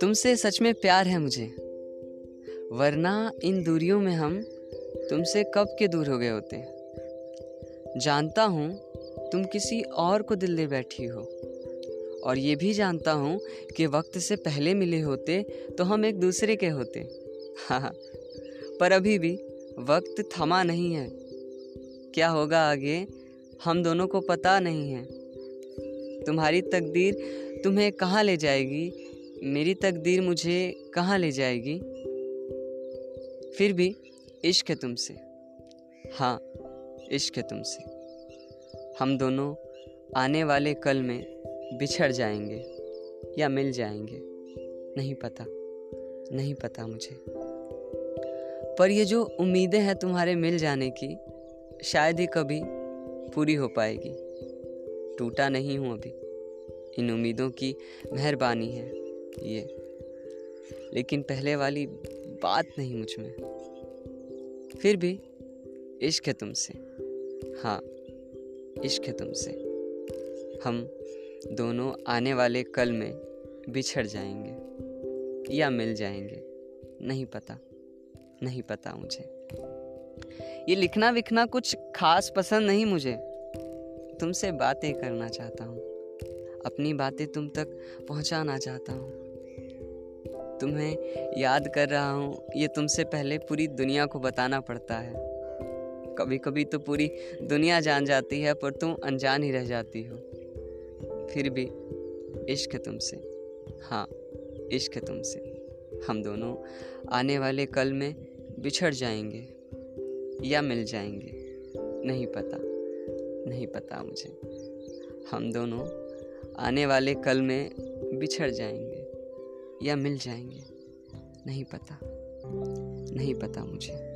तुमसे सच में प्यार है मुझे। वरना इन दूरियों में हम तुमसे कब के दूर हो गए होते? जानता हूँ तुम किसी और को दिल दे बैठी हो। और ये भी जानता हूँ कि वक्त से पहले मिले होते तो हम एक दूसरे के होते। हाँ पर अभी भी वक्त थमा नहीं है। क्या होगा आगे? हम दोनों को पता नहीं है। तुम्हारी तकदीर तुम्हें कहाँ ले जाएगी? मेरी तकदीर मुझे कहाँ ले जाएगी? फिर भी इश्क है तुमसे। हाँ इश्क है तुमसे। हम दोनों आने वाले कल में बिछड़ जाएँगे या मिल जाएँगे। नहीं पता नहीं पता मुझे। पर ये जो उम्मीदें हैं तुम्हारे मिल जाने की, शायद ही कभी पूरी हो पाएगी। टूटा नहीं हूँ अभी। इन उम्मीदों की मेहरबानी है, ये। लेकिन पहले वाली बात नहीं मुझमें। फिर भी, इश्क है तुमसे। हाँ इश्क है तुमसे। हम दोनों आने वाले कल में बिछड़ जाएँगे। या मिल जाएँगे। नहीं पता नहीं पता मुझे। ये लिखना विखना कुछ खास पसंद नहीं मुझे। तुमसे बातें करना चाहता हूँ। अपनी बातें तुम तक पहुँचाना चाहता हूँ। तुम्हें याद कर रहा हूँ, ये तुमसे पहले पूरी दुनिया को बताना पड़ता है। कभी कभी तो पूरी दुनिया जान जाती है, पर तुम अनजान ही रह जाती हो। फिर भी, इश्क तुमसे। हाँ इश्क तुमसे। हम दोनों आने वाले कल में बिछड़ जाएँगे। या मिल जाएँगे। नहीं पता नहीं पता मुझे। हम दोनों आने वाले कल में बिछड़ जाएँगे या मिल जाएँगे। नहीं पता नहीं पता मुझे।